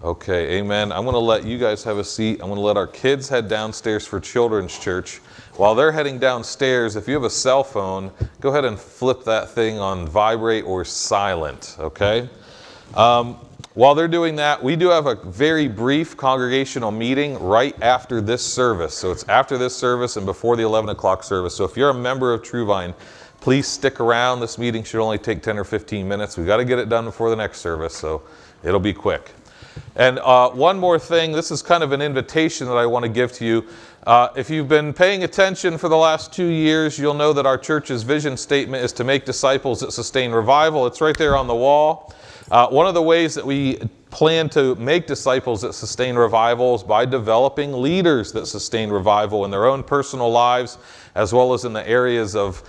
Okay, amen. I'm going to let you guys have a seat. I'm going to let our kids head downstairs for children's church. While they're heading downstairs, if you have a cell phone, go ahead and flip that thing on vibrate or silent, okay? Um, while they're doing that, we do have a very brief congregational meeting right after this service. So it's after this service and before the 11 o'clock service. So if you're a member of Truevine, please stick around. This meeting should only take 10 or 15 minutes. We've got to get it done before the next service, so it'll be quick. And uh, one more thing this is kind of an invitation that I want to give to you. Uh, if you've been paying attention for the last two years, you'll know that our church's vision statement is to make disciples that sustain revival. It's right there on the wall. Uh, one of the ways that we plan to make disciples that sustain revival is by developing leaders that sustain revival in their own personal lives as well as in the areas of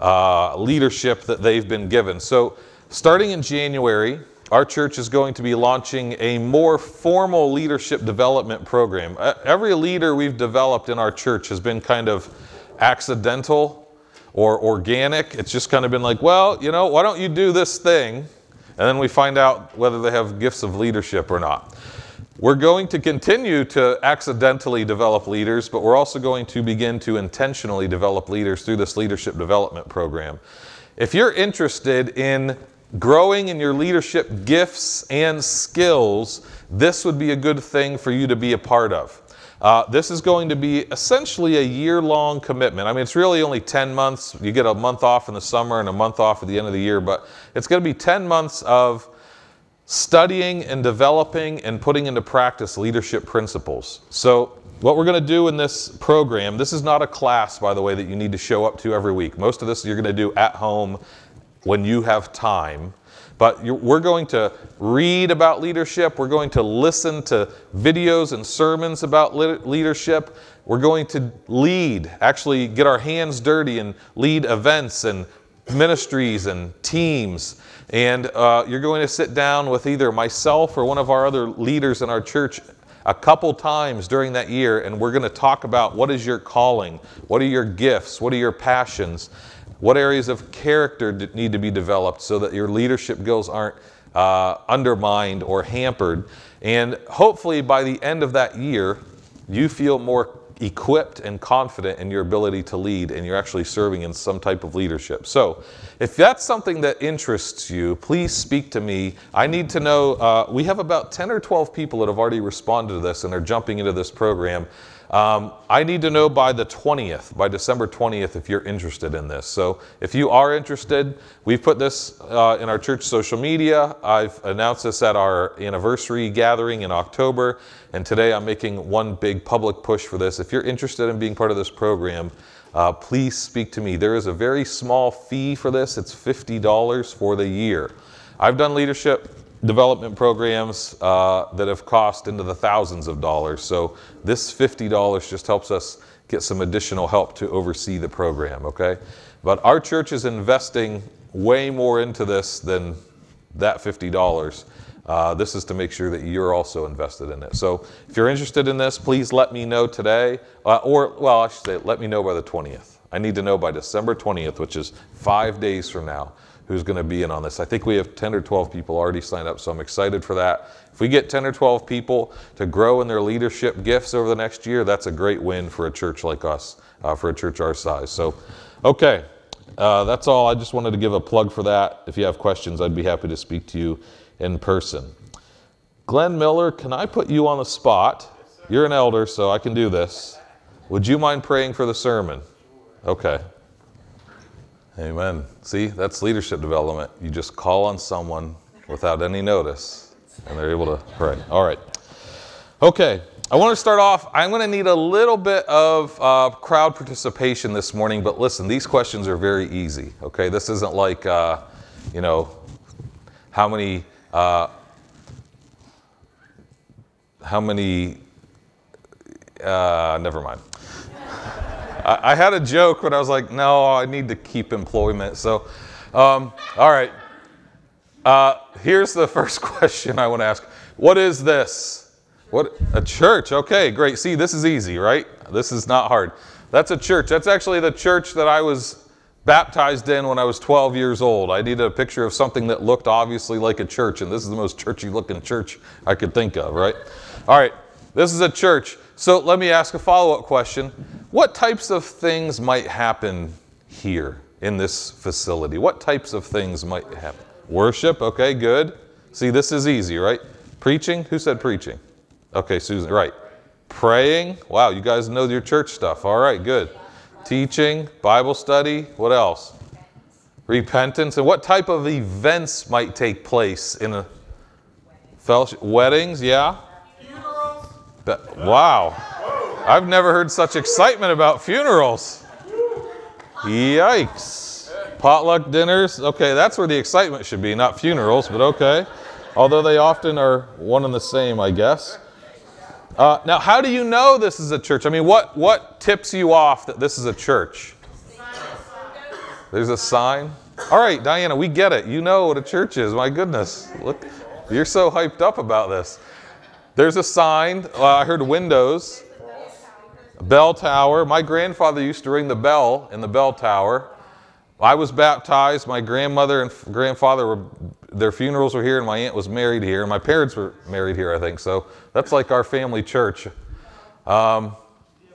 uh, leadership that they've been given. So, starting in January, our church is going to be launching a more formal leadership development program. Every leader we've developed in our church has been kind of accidental or organic. It's just kind of been like, well, you know, why don't you do this thing? And then we find out whether they have gifts of leadership or not. We're going to continue to accidentally develop leaders, but we're also going to begin to intentionally develop leaders through this leadership development program. If you're interested in growing in your leadership gifts and skills, this would be a good thing for you to be a part of. Uh, this is going to be essentially a year long commitment. I mean, it's really only 10 months. You get a month off in the summer and a month off at the end of the year, but it's going to be 10 months of studying and developing and putting into practice leadership principles. So, what we're going to do in this program, this is not a class, by the way, that you need to show up to every week. Most of this you're going to do at home when you have time. But we're going to read about leadership. We're going to listen to videos and sermons about leadership. We're going to lead, actually get our hands dirty and lead events and ministries and teams. And uh, you're going to sit down with either myself or one of our other leaders in our church a couple times during that year, and we're going to talk about what is your calling, what are your gifts, what are your passions, what areas of character need to be developed so that your leadership skills aren't uh, undermined or hampered. And hopefully, by the end of that year, you feel more equipped and confident in your ability to lead and you're actually serving in some type of leadership. So, if that's something that interests you, please speak to me. I need to know. Uh, we have about 10 or 12 people that have already responded to this and are jumping into this program. Um, I need to know by the 20th, by December 20th, if you're interested in this. So if you are interested, we've put this uh, in our church social media. I've announced this at our anniversary gathering in October. And today I'm making one big public push for this. If you're interested in being part of this program, uh, please speak to me. There is a very small fee for this, it's $50 for the year. I've done leadership development programs uh, that have cost into the thousands of dollars. So this $50 just helps us get some additional help to oversee the program, okay? But our church is investing way more into this than that $50. Uh, this is to make sure that you're also invested in it. So if you're interested in this, please let me know today, uh, or, well, I should say, let me know by the 20th. I need to know by December 20th, which is five days from now who's going to be in on this. I think we have 10 or 12 people already signed up, so I'm excited for that. If we get 10 or 12 people to grow in their leadership gifts over the next year, that's a great win for a church like us, uh, for a church our size. So, okay, uh, that's all. I just wanted to give a plug for that. If you have questions, I'd be happy to speak to you in person. Glenn Miller, can I put you on the spot? You're an elder, so I can do this. Would you mind praying for the sermon? Okay. Amen. See, that's leadership development. You just call on someone without any notice, and they're able to pray. All right. Okay. I want to start off. I'm going to need a little bit of uh, crowd participation this morning, but listen, these questions are very easy. Okay. This isn't like, uh, you know, how many. Uh, how many uh, never mind. I, I, had a joke, but I was like, no, I need to keep employment. So, um, all right. Uh, here's the first question I want to ask What is this? What a church? Okay, great. See, this is easy, right? This is not hard. That's a church. That's actually the church that I was baptized in when I was 12 years old. I needed a picture of something that looked obviously like a church, and this is the most churchy looking church I could think of, right? All right, this is a church. So let me ask a follow up question. What types of things might happen here in this facility? What types of things might happen? Worship, okay, good. See, this is easy, right? Preaching, who said preaching? Okay, Susan, right. Praying, wow, you guys know your church stuff. All right, good. Teaching, Bible study, what else? Repentance. And what type of events might take place in a fellowship? Weddings, yeah? Wow. I've never heard such excitement about funerals. Yikes. Potluck dinners. Okay, that's where the excitement should be, not funerals, but okay. Although they often are one and the same, I guess. Uh, now, how do you know this is a church? I mean, what, what tips you off that this is a church? There's a sign. All right, Diana, we get it. You know what a church is. My goodness. Look, you're so hyped up about this. There's a sign. Uh, I heard windows. Bell tower. My grandfather used to ring the bell in the bell tower. I was baptized. My grandmother and grandfather were, their funerals were here, and my aunt was married here. And My parents were married here, I think. So that's like our family church. Um,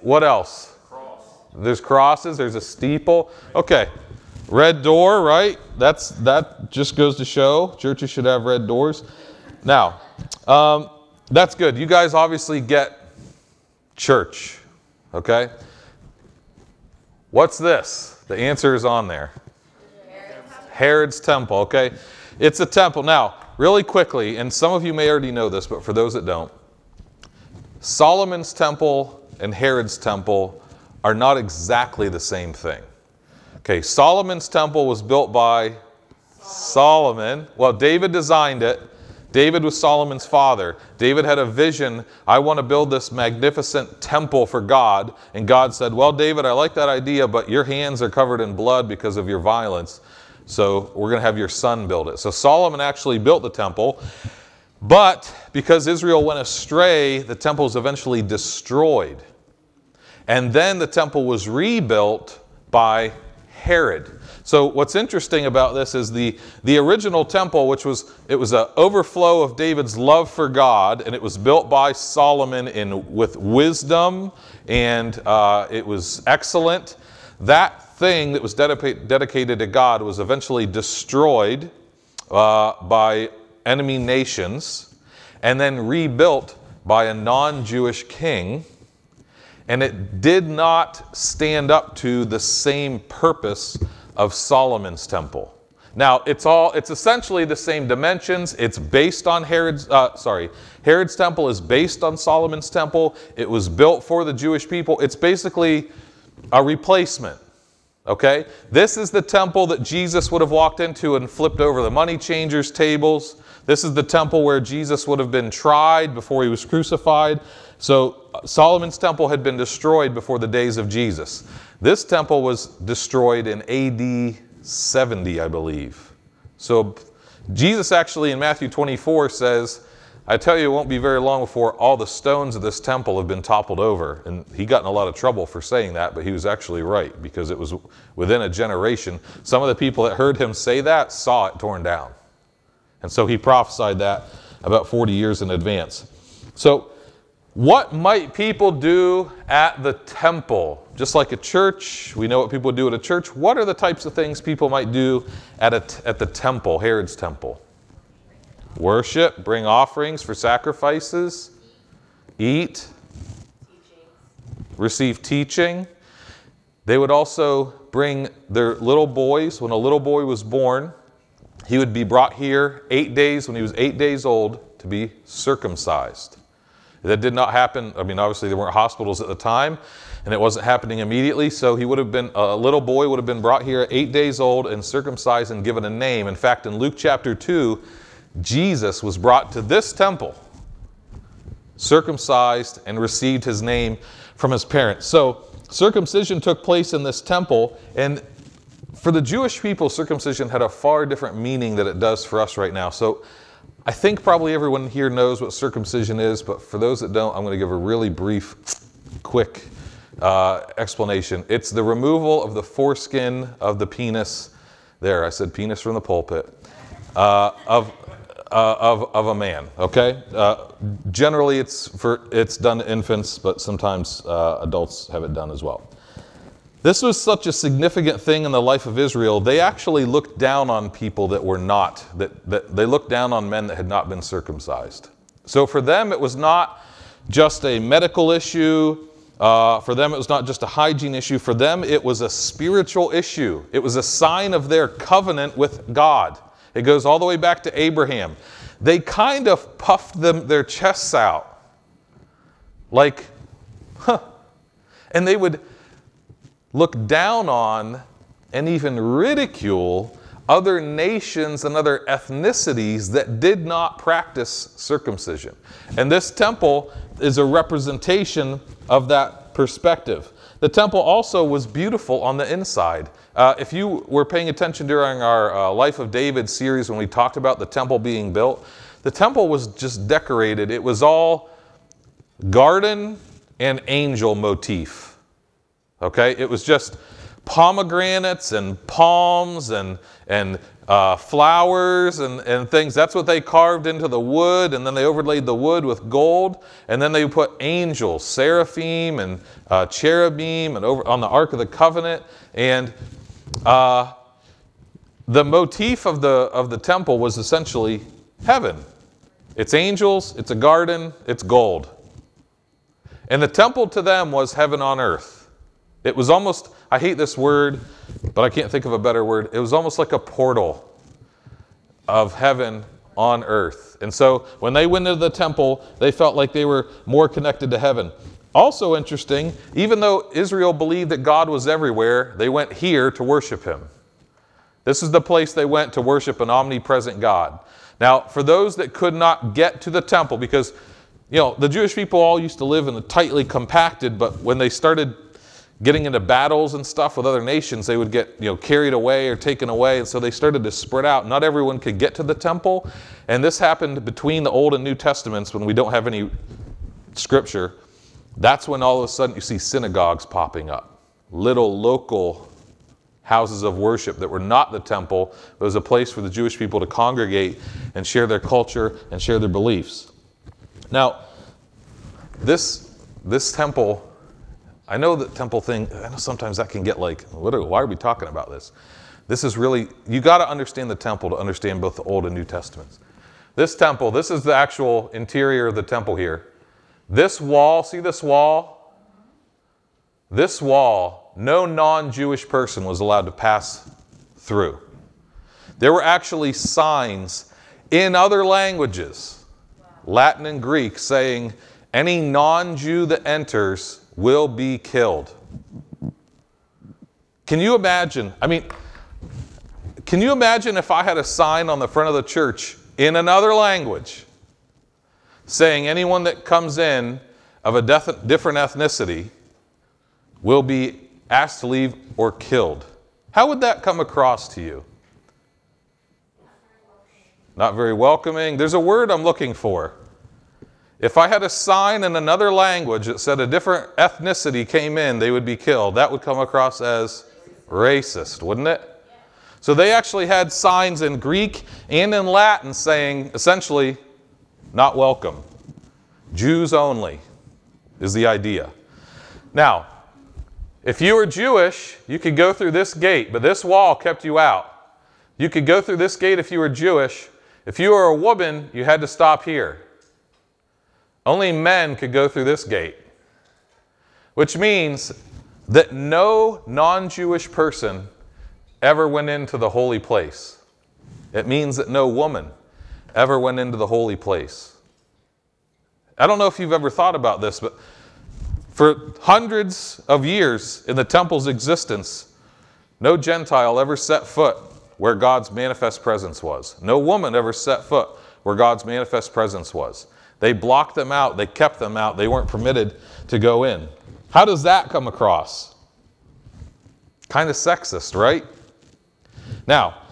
what else? Cross. There's crosses. There's a steeple. Okay, red door, right? That's that just goes to show churches should have red doors. Now, um, that's good. You guys obviously get church, okay? What's this? The answer is on there. Herod's temple, okay? It's a temple. Now, really quickly, and some of you may already know this, but for those that don't, Solomon's temple and Herod's temple are not exactly the same thing. Okay, Solomon's temple was built by Solomon. Well, David designed it. David was Solomon's father. David had a vision. I want to build this magnificent temple for God. And God said, Well, David, I like that idea, but your hands are covered in blood because of your violence. So we're going to have your son build it. So Solomon actually built the temple. But because Israel went astray, the temple was eventually destroyed. And then the temple was rebuilt by Herod. So what's interesting about this is the, the original temple, which was it was an overflow of David's love for God, and it was built by Solomon in with wisdom, and uh, it was excellent. That thing that was dedicated, dedicated to God was eventually destroyed uh, by enemy nations, and then rebuilt by a non-Jewish king and it did not stand up to the same purpose of Solomon's temple. Now, it's all it's essentially the same dimensions. It's based on Herod's uh, sorry, Herod's temple is based on Solomon's temple. It was built for the Jewish people. It's basically a replacement. Okay? This is the temple that Jesus would have walked into and flipped over the money changers' tables. This is the temple where Jesus would have been tried before he was crucified. So uh, Solomon's temple had been destroyed before the days of Jesus. This temple was destroyed in AD 70, I believe. So Jesus actually in Matthew 24 says, I tell you, it won't be very long before all the stones of this temple have been toppled over. And he got in a lot of trouble for saying that, but he was actually right because it was within a generation. Some of the people that heard him say that saw it torn down. And so he prophesied that about 40 years in advance. So what might people do at the temple? Just like a church, we know what people do at a church. What are the types of things people might do at, a, at the temple, Herod's temple? Worship, bring offerings for sacrifices, eat, receive teaching. They would also bring their little boys. When a little boy was born, he would be brought here eight days, when he was eight days old, to be circumcised. That did not happen. I mean, obviously, there weren't hospitals at the time, and it wasn't happening immediately. So he would have been, a little boy would have been brought here eight days old and circumcised and given a name. In fact, in Luke chapter 2, Jesus was brought to this temple, circumcised, and received his name from his parents. So circumcision took place in this temple, and for the Jewish people, circumcision had a far different meaning than it does for us right now. So I think probably everyone here knows what circumcision is, but for those that don't, I'm going to give a really brief, quick uh, explanation. It's the removal of the foreskin of the penis. There, I said penis from the pulpit. Uh, of, uh, of, of a man, okay? Uh, generally, it's, for, it's done to infants, but sometimes uh, adults have it done as well. This was such a significant thing in the life of Israel. They actually looked down on people that were not, that, that they looked down on men that had not been circumcised. So for them, it was not just a medical issue. Uh, for them, it was not just a hygiene issue. For them, it was a spiritual issue. It was a sign of their covenant with God. It goes all the way back to Abraham. They kind of puffed them, their chests out. Like, huh. And they would look down on and even ridicule other nations and other ethnicities that did not practice circumcision. And this temple is a representation of that perspective. The temple also was beautiful on the inside. Uh, if you were paying attention during our uh, Life of David series when we talked about the temple being built, the temple was just decorated. It was all garden and angel motif. Okay? It was just pomegranates and palms and, and uh, flowers and, and things. That's what they carved into the wood, and then they overlaid the wood with gold, and then they put angels, seraphim and uh, cherubim, and over on the Ark of the Covenant. And uh, the motif of the, of the temple was essentially heaven. It's angels, it's a garden, it's gold. And the temple to them was heaven on earth. It was almost, I hate this word, but I can't think of a better word. It was almost like a portal of heaven on earth. And so when they went into the temple, they felt like they were more connected to heaven. Also interesting, even though Israel believed that God was everywhere, they went here to worship him. This is the place they went to worship an omnipresent God. Now, for those that could not get to the temple, because you know, the Jewish people all used to live in a tightly compacted, but when they started getting into battles and stuff with other nations, they would get you know, carried away or taken away. And so they started to spread out. Not everyone could get to the temple. And this happened between the Old and New Testaments when we don't have any scripture. That's when all of a sudden you see synagogues popping up, little local houses of worship that were not the temple. It was a place for the Jewish people to congregate and share their culture and share their beliefs. Now, this, this temple I know that temple thing, I know sometimes that can get like, why are we talking about this? This is really, you got to understand the temple to understand both the Old and New Testaments. This temple, this is the actual interior of the temple here. This wall, see this wall? This wall, no non Jewish person was allowed to pass through. There were actually signs in other languages, Latin and Greek, saying any non Jew that enters will be killed. Can you imagine? I mean, can you imagine if I had a sign on the front of the church in another language saying anyone that comes in of a def- different ethnicity will be asked to leave or killed? How would that come across to you? Not very welcoming. There's a word I'm looking for. If I had a sign in another language that said a different ethnicity came in, they would be killed, that would come across as racist, wouldn't it? So they actually had signs in Greek and in Latin saying essentially, not welcome. Jews only is the idea. Now, if you were Jewish, you could go through this gate, but this wall kept you out. You could go through this gate if you were Jewish. If you were a woman, you had to stop here. Only men could go through this gate, which means that no non Jewish person ever went into the holy place. It means that no woman ever went into the holy place. I don't know if you've ever thought about this, but for hundreds of years in the temple's existence, no Gentile ever set foot where God's manifest presence was. No woman ever set foot where God's manifest presence was. They blocked them out, they kept them out, they weren't permitted to go in. How does that come across? Kind of sexist, right? Now,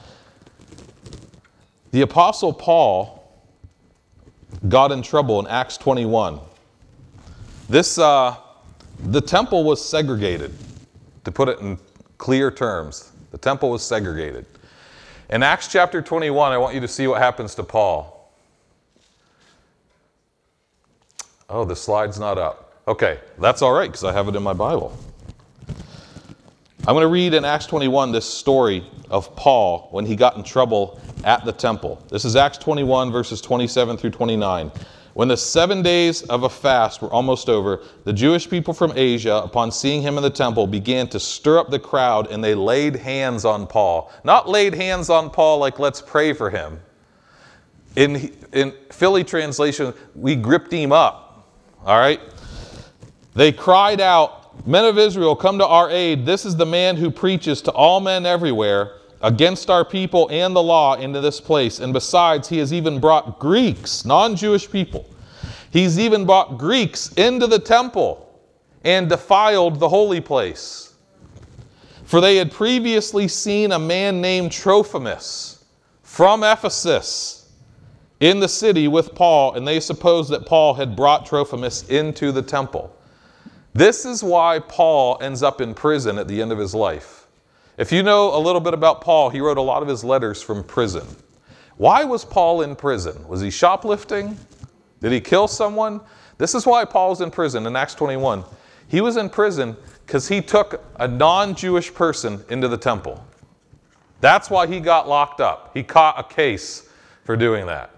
the Apostle Paul got in trouble in Acts 21. This, uh, the temple was segregated, to put it in clear terms. The temple was segregated. In Acts chapter 21, I want you to see what happens to Paul. Oh, the slide's not up. Okay, that's all right because I have it in my Bible. I'm going to read in Acts 21 this story of Paul when he got in trouble at the temple. This is Acts 21, verses 27 through 29. When the seven days of a fast were almost over, the Jewish people from Asia, upon seeing him in the temple, began to stir up the crowd and they laid hands on Paul. Not laid hands on Paul like, let's pray for him. In, in Philly translation, we gripped him up. All right? They cried out, Men of Israel, come to our aid. This is the man who preaches to all men everywhere against our people and the law into this place. And besides, he has even brought Greeks, non Jewish people. He's even brought Greeks into the temple and defiled the holy place. For they had previously seen a man named Trophimus from Ephesus in the city with Paul, and they supposed that Paul had brought Trophimus into the temple. This is why Paul ends up in prison at the end of his life. If you know a little bit about Paul, he wrote a lot of his letters from prison. Why was Paul in prison? Was he shoplifting? Did he kill someone? This is why Paul's in prison in Acts 21. He was in prison because he took a non Jewish person into the temple. That's why he got locked up. He caught a case for doing that.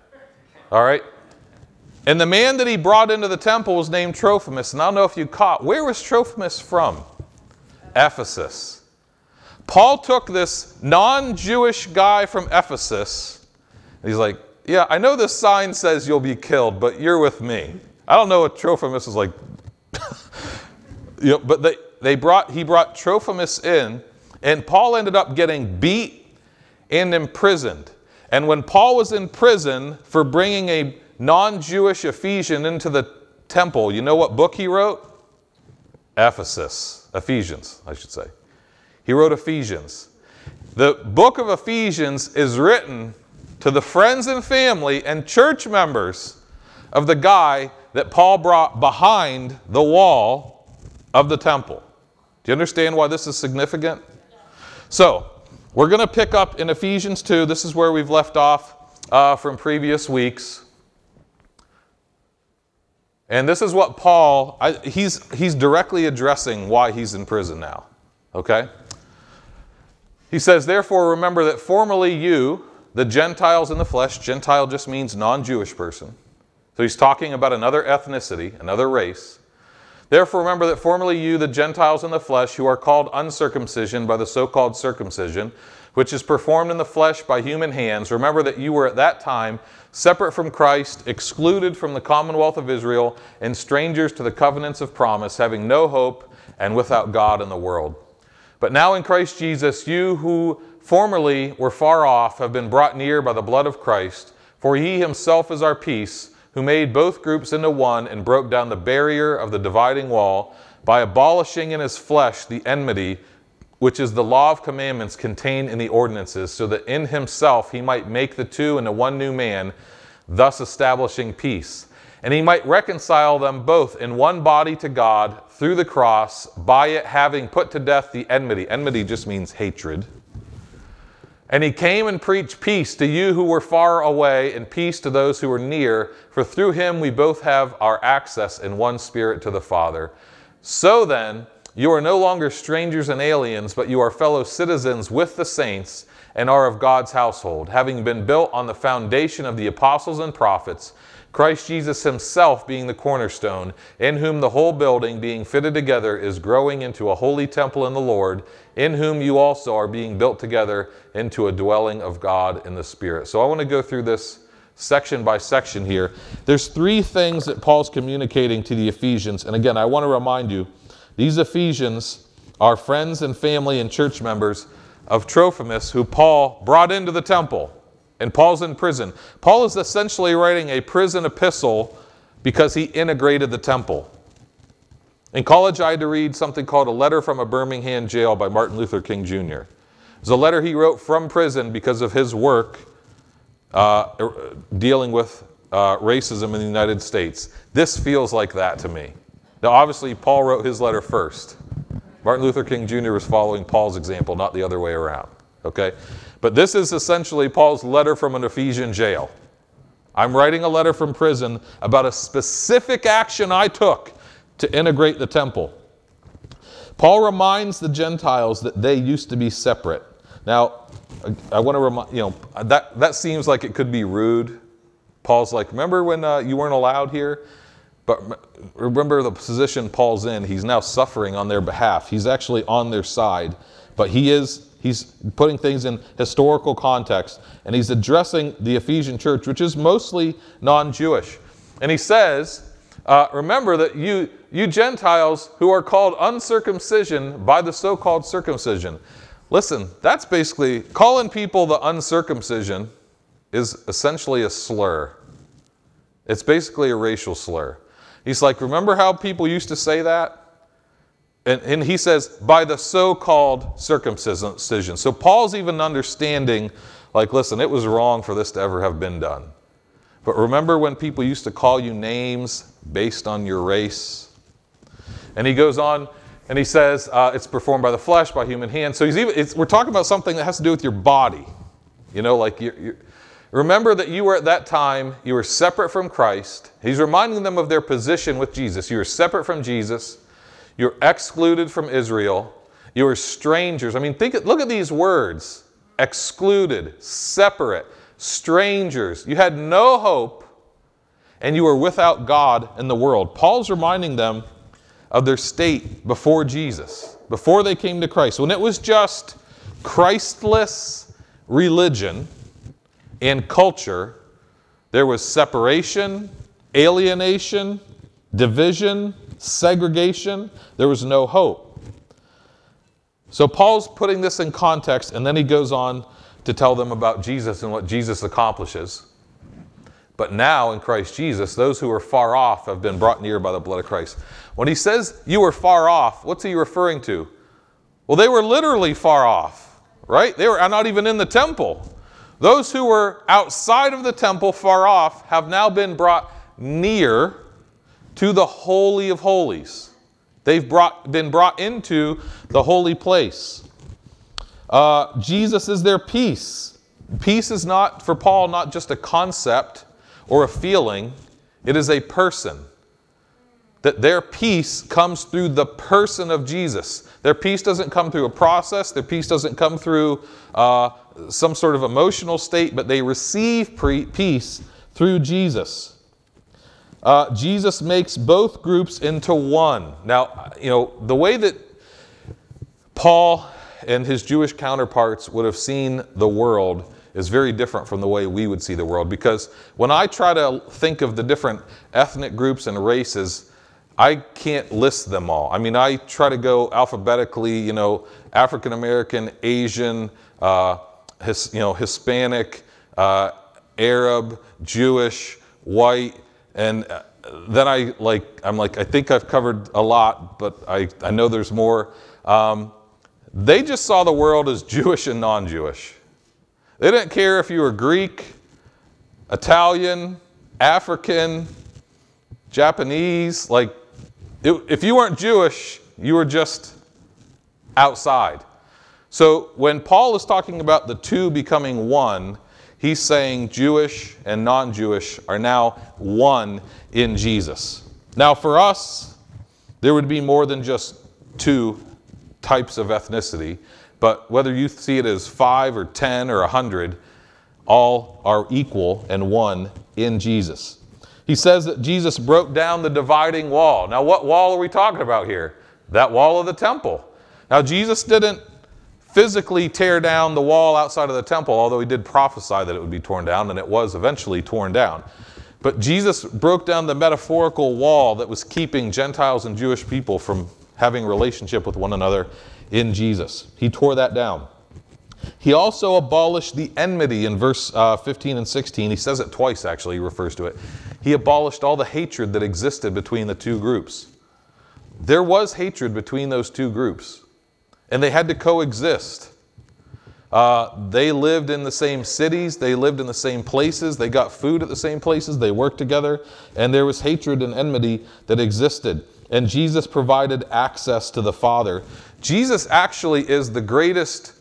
All right? And the man that he brought into the temple was named Trophimus. And I don't know if you caught, where was Trophimus from? Ephesus. Paul took this non Jewish guy from Ephesus. and he's like, Yeah, I know this sign says you'll be killed, but you're with me. I don't know what Trophimus is like. you know, but they, they brought, he brought Trophimus in, and Paul ended up getting beat and imprisoned. And when Paul was in prison for bringing a non Jewish Ephesian into the temple, you know what book he wrote? Ephesus. Ephesians, I should say. He wrote Ephesians. The book of Ephesians is written to the friends and family and church members of the guy that Paul brought behind the wall of the temple. Do you understand why this is significant? So, we're going to pick up in Ephesians 2. This is where we've left off uh, from previous weeks. And this is what Paul, I, he's, he's directly addressing why he's in prison now. Okay? He says, Therefore, remember that formerly you, the Gentiles in the flesh, Gentile just means non Jewish person. So he's talking about another ethnicity, another race. Therefore, remember that formerly you, the Gentiles in the flesh, who are called uncircumcision by the so called circumcision, which is performed in the flesh by human hands, remember that you were at that time separate from Christ, excluded from the commonwealth of Israel, and strangers to the covenants of promise, having no hope and without God in the world. But now in Christ Jesus, you who formerly were far off have been brought near by the blood of Christ, for he himself is our peace, who made both groups into one and broke down the barrier of the dividing wall by abolishing in his flesh the enmity which is the law of commandments contained in the ordinances, so that in himself he might make the two into one new man, thus establishing peace. And he might reconcile them both in one body to God through the cross, by it having put to death the enmity. Enmity just means hatred. And he came and preached peace to you who were far away, and peace to those who were near, for through him we both have our access in one spirit to the Father. So then, you are no longer strangers and aliens, but you are fellow citizens with the saints and are of God's household, having been built on the foundation of the apostles and prophets, Christ Jesus himself being the cornerstone, in whom the whole building, being fitted together, is growing into a holy temple in the Lord, in whom you also are being built together into a dwelling of God in the Spirit. So I want to go through this section by section here. There's three things that Paul's communicating to the Ephesians. And again, I want to remind you these Ephesians are friends and family and church members of Trophimus, who Paul brought into the temple. And Paul's in prison. Paul is essentially writing a prison epistle because he integrated the temple. In college, I had to read something called A Letter from a Birmingham Jail by Martin Luther King Jr. It's a letter he wrote from prison because of his work uh, er, dealing with uh, racism in the United States. This feels like that to me. Now, obviously, Paul wrote his letter first. Martin Luther King Jr. was following Paul's example, not the other way around. Okay? But this is essentially Paul's letter from an Ephesian jail. I'm writing a letter from prison about a specific action I took to integrate the temple. Paul reminds the Gentiles that they used to be separate. Now, I want to remind, you know, that, that seems like it could be rude. Paul's like, remember when uh, you weren't allowed here? But remember the position Paul's in. He's now suffering on their behalf. He's actually on their side. But he is He's putting things in historical context, and he's addressing the Ephesian church, which is mostly non Jewish. And he says, uh, Remember that you, you Gentiles who are called uncircumcision by the so called circumcision. Listen, that's basically calling people the uncircumcision is essentially a slur. It's basically a racial slur. He's like, Remember how people used to say that? And, and he says, by the so called circumcision. So Paul's even understanding, like, listen, it was wrong for this to ever have been done. But remember when people used to call you names based on your race? And he goes on and he says, uh, it's performed by the flesh, by human hands. So he's even, we're talking about something that has to do with your body. You know, like you're, you're, remember that you were at that time, you were separate from Christ. He's reminding them of their position with Jesus. You were separate from Jesus. You're excluded from Israel. You are strangers. I mean, think, look at these words excluded, separate, strangers. You had no hope, and you were without God in the world. Paul's reminding them of their state before Jesus, before they came to Christ, when it was just Christless religion and culture, there was separation, alienation, division, segregation, there was no hope. So Paul's putting this in context, and then he goes on to tell them about Jesus and what Jesus accomplishes. But now in Christ Jesus, those who are far off have been brought near by the blood of Christ. When he says you were far off, what's he referring to? Well, they were literally far off, right? They were not even in the temple. Those who were outside of the temple, far off, have now been brought near to the Holy of Holies. They've brought, been brought into the holy place. Uh, Jesus is their peace. Peace is not, for Paul, not just a concept or a feeling, it is a person. That their peace comes through the person of Jesus. Their peace doesn't come through a process, their peace doesn't come through uh, some sort of emotional state, but they receive pre- peace through Jesus. Uh, Jesus makes both groups into one. Now, you know, the way that Paul and his Jewish counterparts would have seen the world is very different from the way we would see the world because when I try to think of the different ethnic groups and races, I can't list them all. I mean, I try to go alphabetically, you know, African American, Asian, uh, his, you know, Hispanic, uh, Arab, Jewish, white, and uh, then I like, I'm like, I think I've covered a lot, but I, I know there's more. Um, they just saw the world as Jewish and non Jewish. They didn't care if you were Greek, Italian, African, Japanese. Like, it, if you weren't Jewish, you were just outside. So when Paul is talking about the two becoming one, He's saying Jewish and non Jewish are now one in Jesus. Now, for us, there would be more than just two types of ethnicity, but whether you see it as five or 10 or a 100, all are equal and one in Jesus. He says that Jesus broke down the dividing wall. Now, what wall are we talking about here? That wall of the temple. Now, Jesus didn't physically tear down the wall outside of the temple, although he did prophesy that it would be torn down, and it was eventually torn down. But Jesus broke down the metaphorical wall that was keeping Gentiles and Jewish people from having relationship with one another in Jesus. He tore that down. He also abolished the enmity in verse uh, 15 and 16. He says it twice, actually, he refers to it. He abolished all the hatred that existed between the two groups. There was hatred between those two groups and they had to coexist. Uh, they lived in the same cities, they lived in the same places, they got food at the same places, they worked together, and there was hatred and enmity that existed. and Jesus provided access to the Father. Jesus actually is the greatest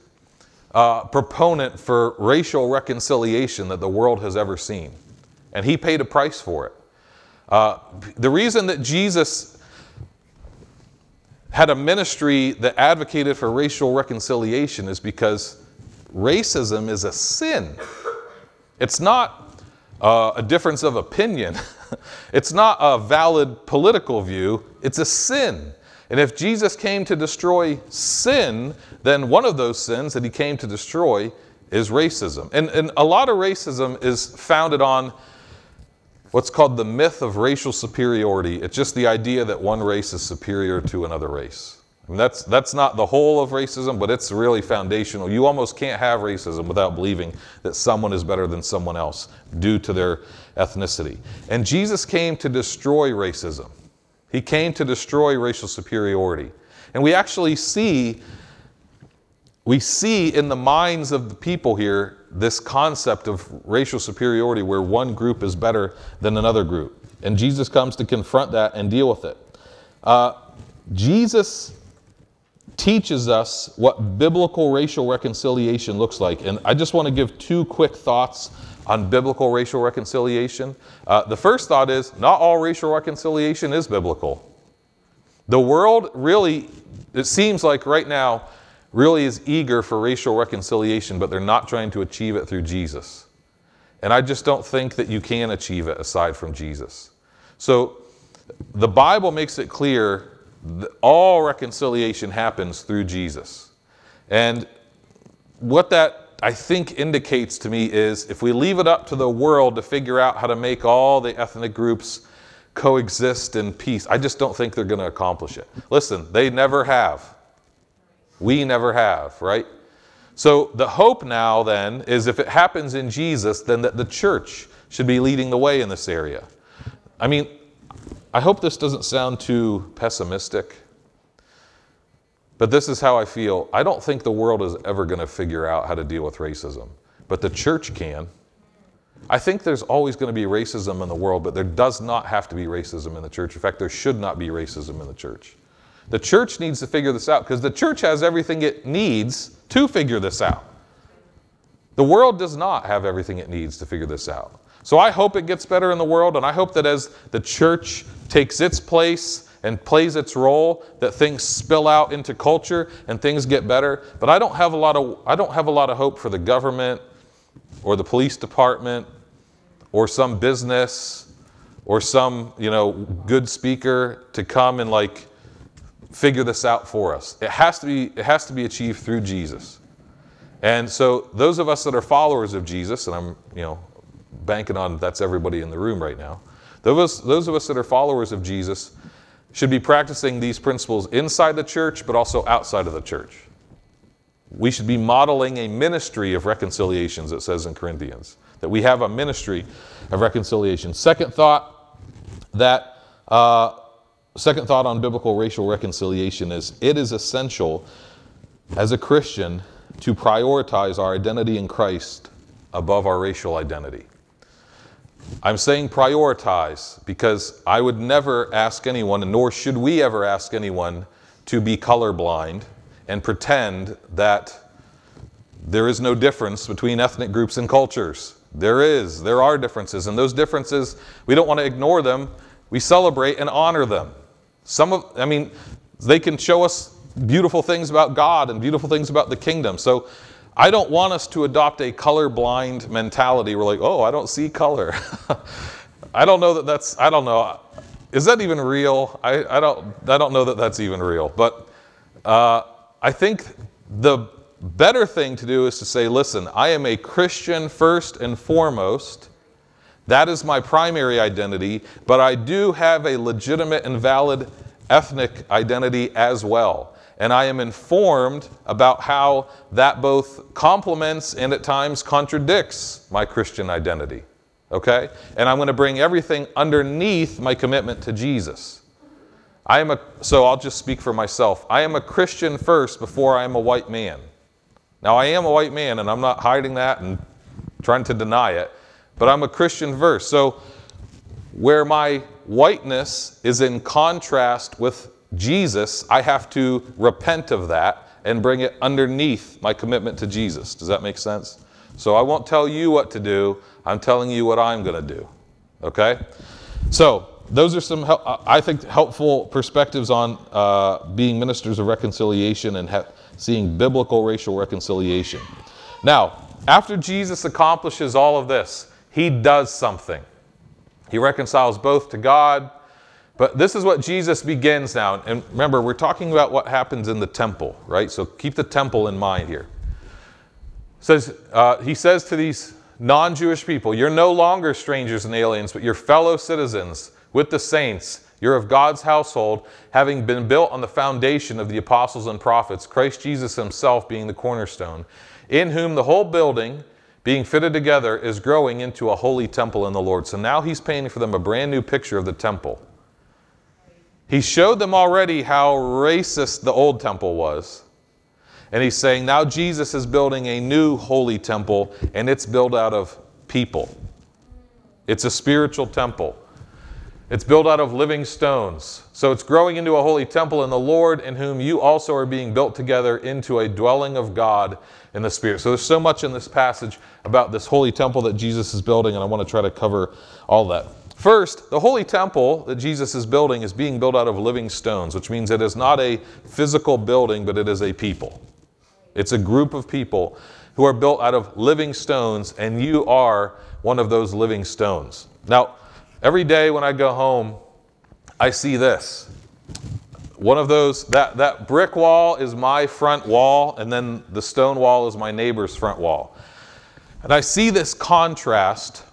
uh, proponent for racial reconciliation that the world has ever seen, and he paid a price for it. Uh, the reason that Jesus had a ministry that advocated for racial reconciliation is because racism is a sin. It's not uh, a difference of opinion. it's not a valid political view. It's a sin. And if Jesus came to destroy sin, then one of those sins that he came to destroy is racism. And, and a lot of racism is founded on what's called the myth of racial superiority. It's just the idea that one race is superior to another race. I mean, that's, that's not the whole of racism, but it's really foundational. You almost can't have racism without believing that someone is better than someone else due to their ethnicity. And Jesus came to destroy racism, He came to destroy racial superiority. And we actually see. We see in the minds of the people here this concept of racial superiority where one group is better than another group. And Jesus comes to confront that and deal with it. Uh, Jesus teaches us what biblical racial reconciliation looks like. And I just want to give two quick thoughts on biblical racial reconciliation. Uh, the first thought is not all racial reconciliation is biblical. The world really, it seems like right now, really is eager for racial reconciliation, but they're not trying to achieve it through Jesus. And I just don't think that you can achieve it aside from Jesus. So the Bible makes it clear that all reconciliation happens through Jesus. And what that I think indicates to me is if we leave it up to the world to figure out how to make all the ethnic groups coexist in peace, I just don't think they're going to accomplish it. Listen, they never have. We never have, right? So the hope now then is if it happens in Jesus, then that the church should be leading the way in this area. I mean, I hope this doesn't sound too pessimistic, but this is how I feel. I don't think the world is ever going to figure out how to deal with racism, but the church can. I think there's always going to be racism in the world, but there does not have to be racism in the church. In fact, there should not be racism in the church. The church needs to figure this out because the church has everything it needs to figure this out. The world does not have everything it needs to figure this out. So I hope it gets better in the world, and I hope that as the church takes its place and plays its role, that things spill out into culture and things get better. But I don't have a lot of I don't have a lot of hope for the government or the police department or some business or some, you know, good speaker to come and like figure this out for us. It has to be it has to be achieved through Jesus. And so those of us that are followers of Jesus, and I'm, you know, banking on that's everybody in the room right now. Those, those of us that are followers of Jesus should be practicing these principles inside the church, but also outside of the church. We should be modeling a ministry of reconciliations, it says in Corinthians, that we have a ministry of reconciliation. Second thought that uh, second thought on biblical racial reconciliation is it is essential as a Christian to prioritize our identity in Christ above our racial identity. I'm saying prioritize because I would never ask anyone, and nor should we ever ask anyone, to be colorblind and pretend that there is no difference between ethnic groups and cultures. There is, there are differences, and those differences, we don't want to ignore them. We celebrate and honor them. Some of, I mean, they can show us beautiful things about God and beautiful things about the kingdom. So I don't want us to adopt a colorblind mentality. We're like, oh, I don't see color. I don't know that that's, I don't know. Is that even real? I, I, don't, I don't know that that's even real. But uh, I think the better thing to do is to say, listen, I am a Christian first and foremost. That is my primary identity, but I do have a legitimate and valid ethnic identity as well and I am informed about how that both complements and at times contradicts my Christian identity. Okay? And I'm going to bring everything underneath my commitment to Jesus. I am a so I'll just speak for myself. I am a Christian first before I am a white man. Now I am a white man and I'm not hiding that and trying to deny it, but I'm a Christian first. So where my whiteness is in contrast with Jesus, I have to repent of that and bring it underneath my commitment to Jesus. Does that make sense? So I won't tell you what to do, I'm telling you what I'm going to do. Okay? So, those are some, I think, helpful perspectives on uh, being ministers of reconciliation and seeing biblical racial reconciliation. Now, after Jesus accomplishes all of this, he does something. He reconciles both to God, but this is what Jesus begins now. And remember, we're talking about what happens in the temple, right? So keep the temple in mind here. Says, uh, he says to these non Jewish people, You're no longer strangers and aliens, but you're fellow citizens with the saints. You're of God's household, having been built on the foundation of the apostles and prophets, Christ Jesus himself being the cornerstone, in whom the whole building, being fitted together, is growing into a holy temple in the Lord. So now he's painting for them a brand new picture of the temple. He showed them already how racist the old temple was. And he's saying now Jesus is building a new holy temple, and it's built out of people. It's a spiritual temple. It's built out of living stones. So it's growing into a holy temple in the Lord, in whom you also are being built together into a dwelling of God in the Spirit. So there's so much in this passage about this holy temple that Jesus is building, and I want to try to cover all that. First, the holy temple that Jesus is building is being built out of living stones, which means it is not a physical building, but it is a people. It's a group of people who are built out of living stones, and you are one of those living stones. Now, Every day when I go home, I see this. One of those, that, that brick wall is my front wall, and then the stone wall is my neighbor's front wall. And I see this contrast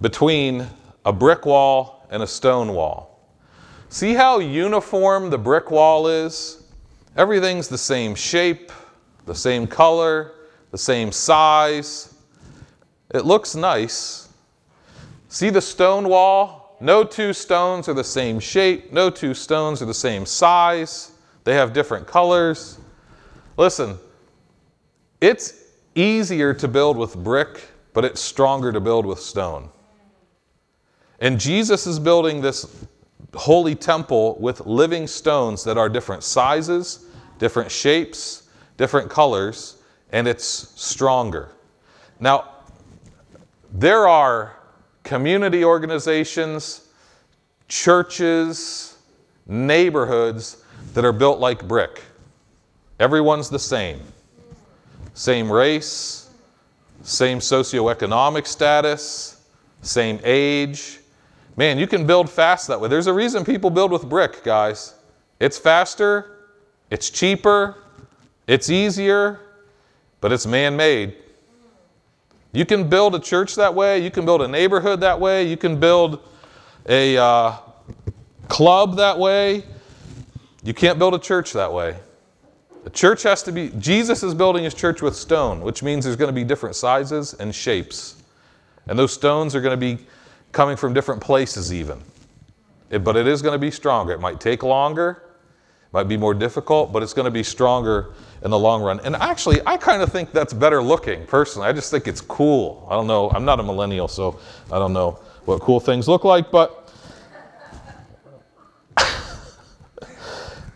between a brick wall and a stone wall. See how uniform the brick wall is? Everything's the same shape, the same color, the same size. It looks nice, See the stone wall? No two stones are the same shape, no two stones are the same size, they have different colors. Listen, it's easier to build with brick, but it's stronger to build with stone. And Jesus is building this holy temple with living stones that are different sizes, different shapes, different colors, and it's stronger. Now, there are community organizations, churches, neighborhoods that are built like brick. Everyone's the same. Same race, same socioeconomic status, same age. Man, you can build fast that way. There's a reason people build with brick, guys. It's faster, it's cheaper, it's easier, but it's man made. You can build a church that way. You can build a neighborhood that way. You can build a uh, club that way. You can't build a church that way. The church has to be, Jesus is building his church with stone, which means there's going to be different sizes and shapes. And those stones are going to be coming from different places, even. It, but it is going to be stronger. It might take longer, might be more difficult, but it's going to be stronger in the long run. And actually, I kind of think that's better looking personally. I just think it's cool. I don't know. I'm not a millennial, so I don't know what cool things look like, but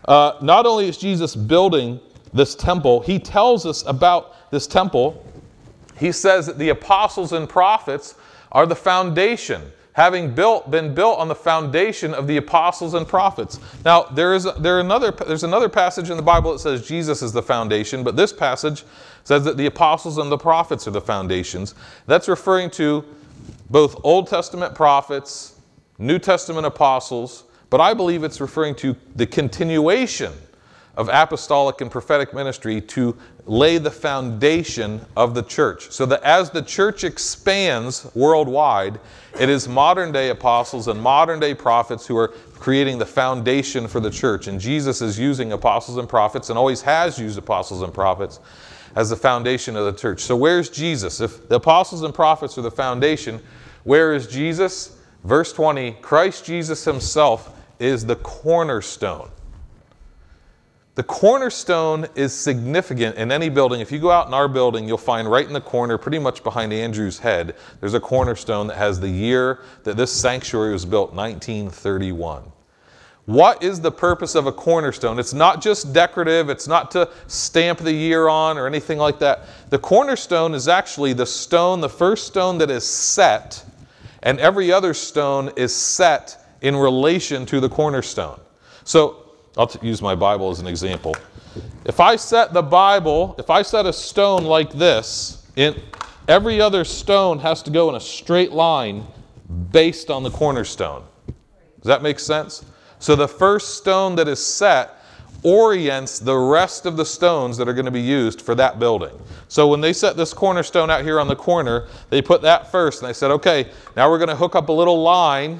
uh, not only is Jesus building this temple, he tells us about this temple. He says that the apostles and prophets are the foundation having built, been built on the foundation of the apostles and prophets. Now, there is there another, there's another passage in the Bible that says Jesus is the foundation, but this passage says that the apostles and the prophets are the foundations. That's referring to both Old Testament prophets, New Testament apostles, but I believe it's referring to the continuation of apostolic and prophetic ministry to lay the foundation of the church. So that as the church expands worldwide, it is modern day apostles and modern day prophets who are creating the foundation for the church. And Jesus is using apostles and prophets and always has used apostles and prophets as the foundation of the church. So where's Jesus? If the apostles and prophets are the foundation, where is Jesus? Verse 20 Christ Jesus himself is the cornerstone. The cornerstone is significant in any building. If you go out in our building, you'll find right in the corner, pretty much behind Andrew's head, there's a cornerstone that has the year that this sanctuary was built 1931. What is the purpose of a cornerstone? It's not just decorative, it's not to stamp the year on or anything like that. The cornerstone is actually the stone, the first stone that is set, and every other stone is set in relation to the cornerstone. So I'll t- use my Bible as an example. If I set the Bible, if I set a stone like this, in, every other stone has to go in a straight line based on the cornerstone. Does that make sense? So the first stone that is set orients the rest of the stones that are going to be used for that building. So when they set this cornerstone out here on the corner, they put that first and they said, okay, now we're going to hook up a little line,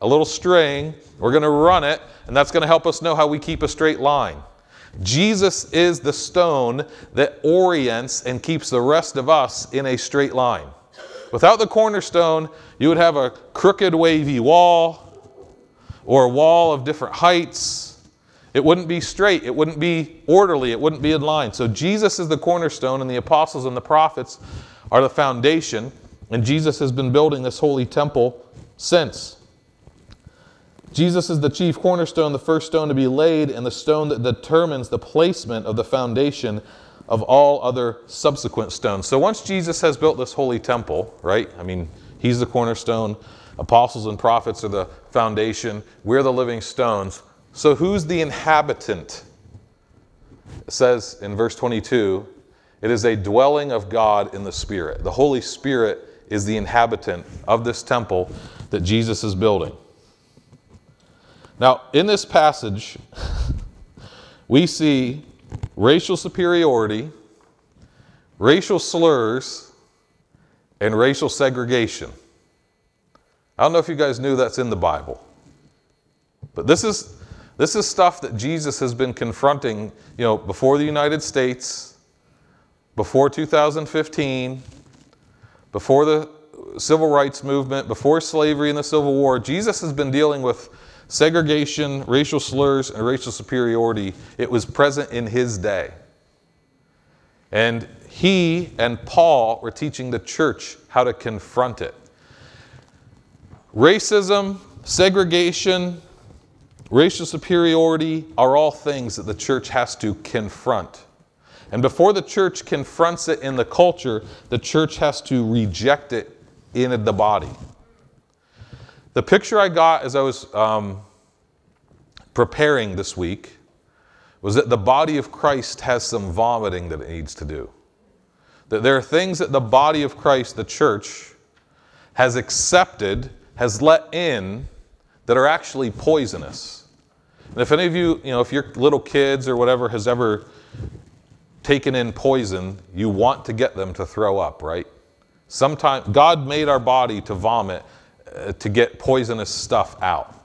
a little string, we're going to run it, and that's going to help us know how we keep a straight line. Jesus is the stone that orients and keeps the rest of us in a straight line. Without the cornerstone, you would have a crooked, wavy wall or a wall of different heights. It wouldn't be straight, it wouldn't be orderly, it wouldn't be in line. So Jesus is the cornerstone, and the apostles and the prophets are the foundation, and Jesus has been building this holy temple since. Jesus is the chief cornerstone, the first stone to be laid, and the stone that determines the placement of the foundation of all other subsequent stones. So once Jesus has built this holy temple, right? I mean, he's the cornerstone, apostles and prophets are the foundation, we're the living stones. So who's the inhabitant? It says in verse 22 it is a dwelling of God in the Spirit. The Holy Spirit is the inhabitant of this temple that Jesus is building. Now, in this passage, we see racial superiority, racial slurs, and racial segregation. I don't know if you guys knew that's in the Bible. But this is, this is stuff that Jesus has been confronting, you know, before the United States, before 2015, before the civil rights movement, before slavery and the Civil War. Jesus has been dealing with segregation, racial slurs, and racial superiority, it was present in his day. And he and Paul were teaching the church how to confront it. Racism, segregation, racial superiority are all things that the church has to confront. And before the church confronts it in the culture, the church has to reject it in the body. The picture I got as I was um, preparing this week was that the body of Christ has some vomiting that it needs to do. That there are things that the body of Christ, the church, has accepted, has let in, that are actually poisonous. And if any of you, you know, if your little kids or whatever has ever taken in poison, you want to get them to throw up, right? Sometimes God made our body to vomit uh, to get poisonous stuff out.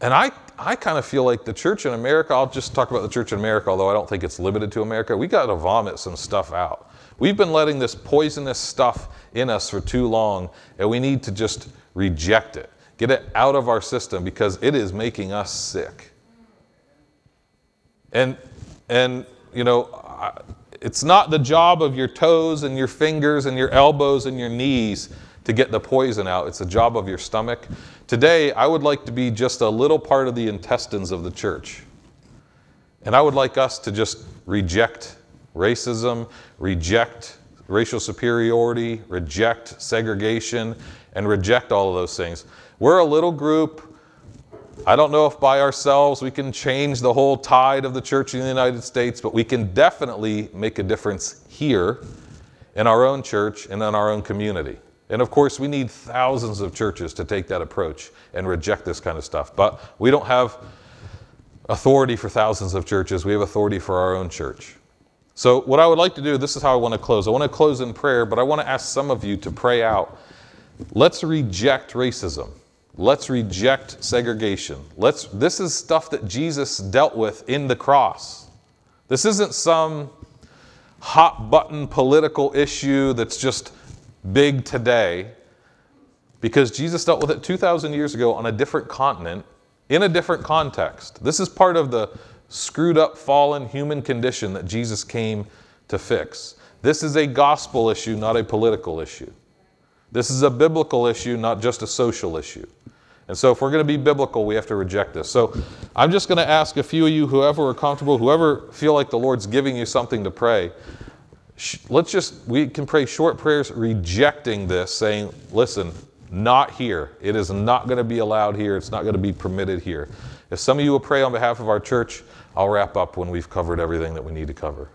And I, I kind of feel like the church in America, I'll just talk about the church in America, although I don't think it's limited to America, we got to vomit some stuff out. We've been letting this poisonous stuff in us for too long, and we need to just reject it, get it out of our system because it is making us sick. And, and you know, it's not the job of your toes and your fingers and your elbows and your knees to get the poison out. It's a job of your stomach. Today, I would like to be just a little part of the intestines of the church. And I would like us to just reject racism, reject racial superiority, reject segregation, and reject all of those things. We're a little group. I don't know if by ourselves we can change the whole tide of the church in the United States, but we can definitely make a difference here in our own church and in our own community. And of course, we need thousands of churches to take that approach and reject this kind of stuff. But we don't have authority for thousands of churches, we have authority for our own church. So, what I would like to do, this is how I want to close. I want to close in prayer, but I want to ask some of you to pray out. Let's reject racism. Let's reject segregation. Let's, this is stuff that Jesus dealt with in the cross. This isn't some hot button political issue that's just big today because Jesus dealt with it 2,000 years ago on a different continent in a different context. This is part of the screwed up, fallen human condition that Jesus came to fix. This is a gospel issue, not a political issue. This is a biblical issue, not just a social issue. And so, if we're going to be biblical, we have to reject this. So, I'm just going to ask a few of you, whoever are comfortable, whoever feel like the Lord's giving you something to pray, let's just, we can pray short prayers rejecting this, saying, listen, not here. It is not going to be allowed here. It's not going to be permitted here. If some of you will pray on behalf of our church, I'll wrap up when we've covered everything that we need to cover.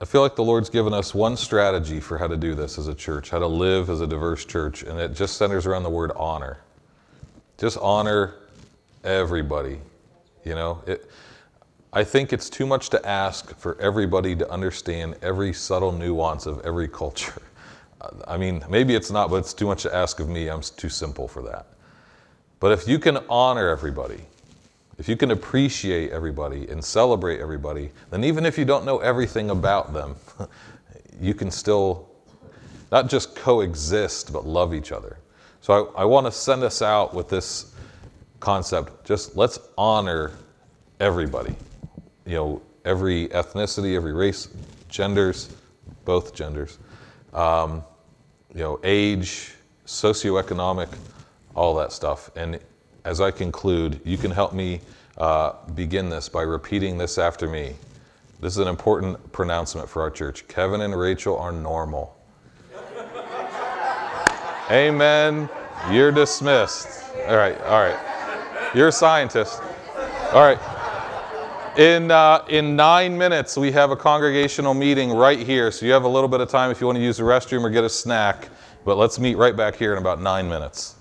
I feel like the Lord's given us one strategy for how to do this as a church, how to live as a diverse church, and it just centers around the word honor. Just honor everybody. You know, it, I think it's too much to ask for everybody to understand every subtle nuance of every culture. I mean, maybe it's not, but it's too much to ask of me. I'm too simple for that. But if you can honor everybody, if you can appreciate everybody and celebrate everybody, then even if you don't know everything about them, you can still not just coexist, but love each other. So I, I want to send us out with this concept just let's honor everybody. You know, every ethnicity, every race, genders, both genders, um, you know, age, socioeconomic, all that stuff. And as I conclude, you can help me uh, begin this by repeating this after me. This is an important pronouncement for our church. Kevin and Rachel are normal. Amen. You're dismissed. All right, all right. You're a scientist. All right. In, uh, in nine minutes, we have a congregational meeting right here. So you have a little bit of time if you want to use the restroom or get a snack. But let's meet right back here in about nine minutes.